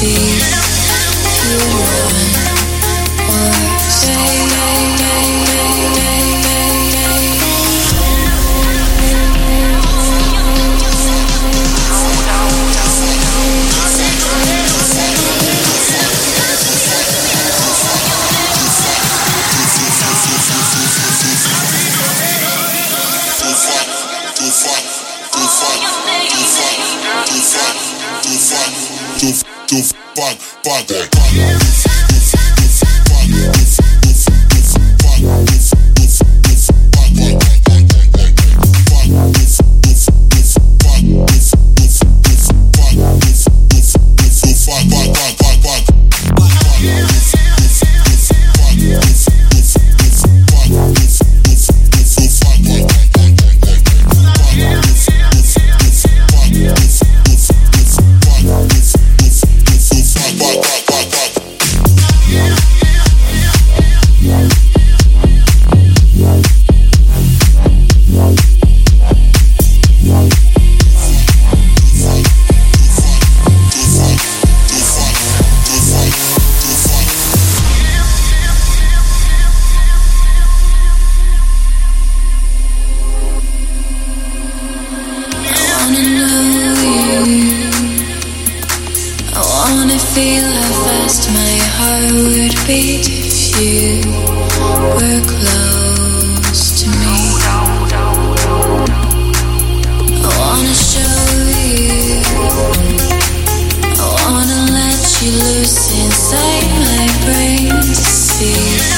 Don't to fuck, fuck, fuck. if you were close to me. I wanna show you. I wanna let you inside my brain to see.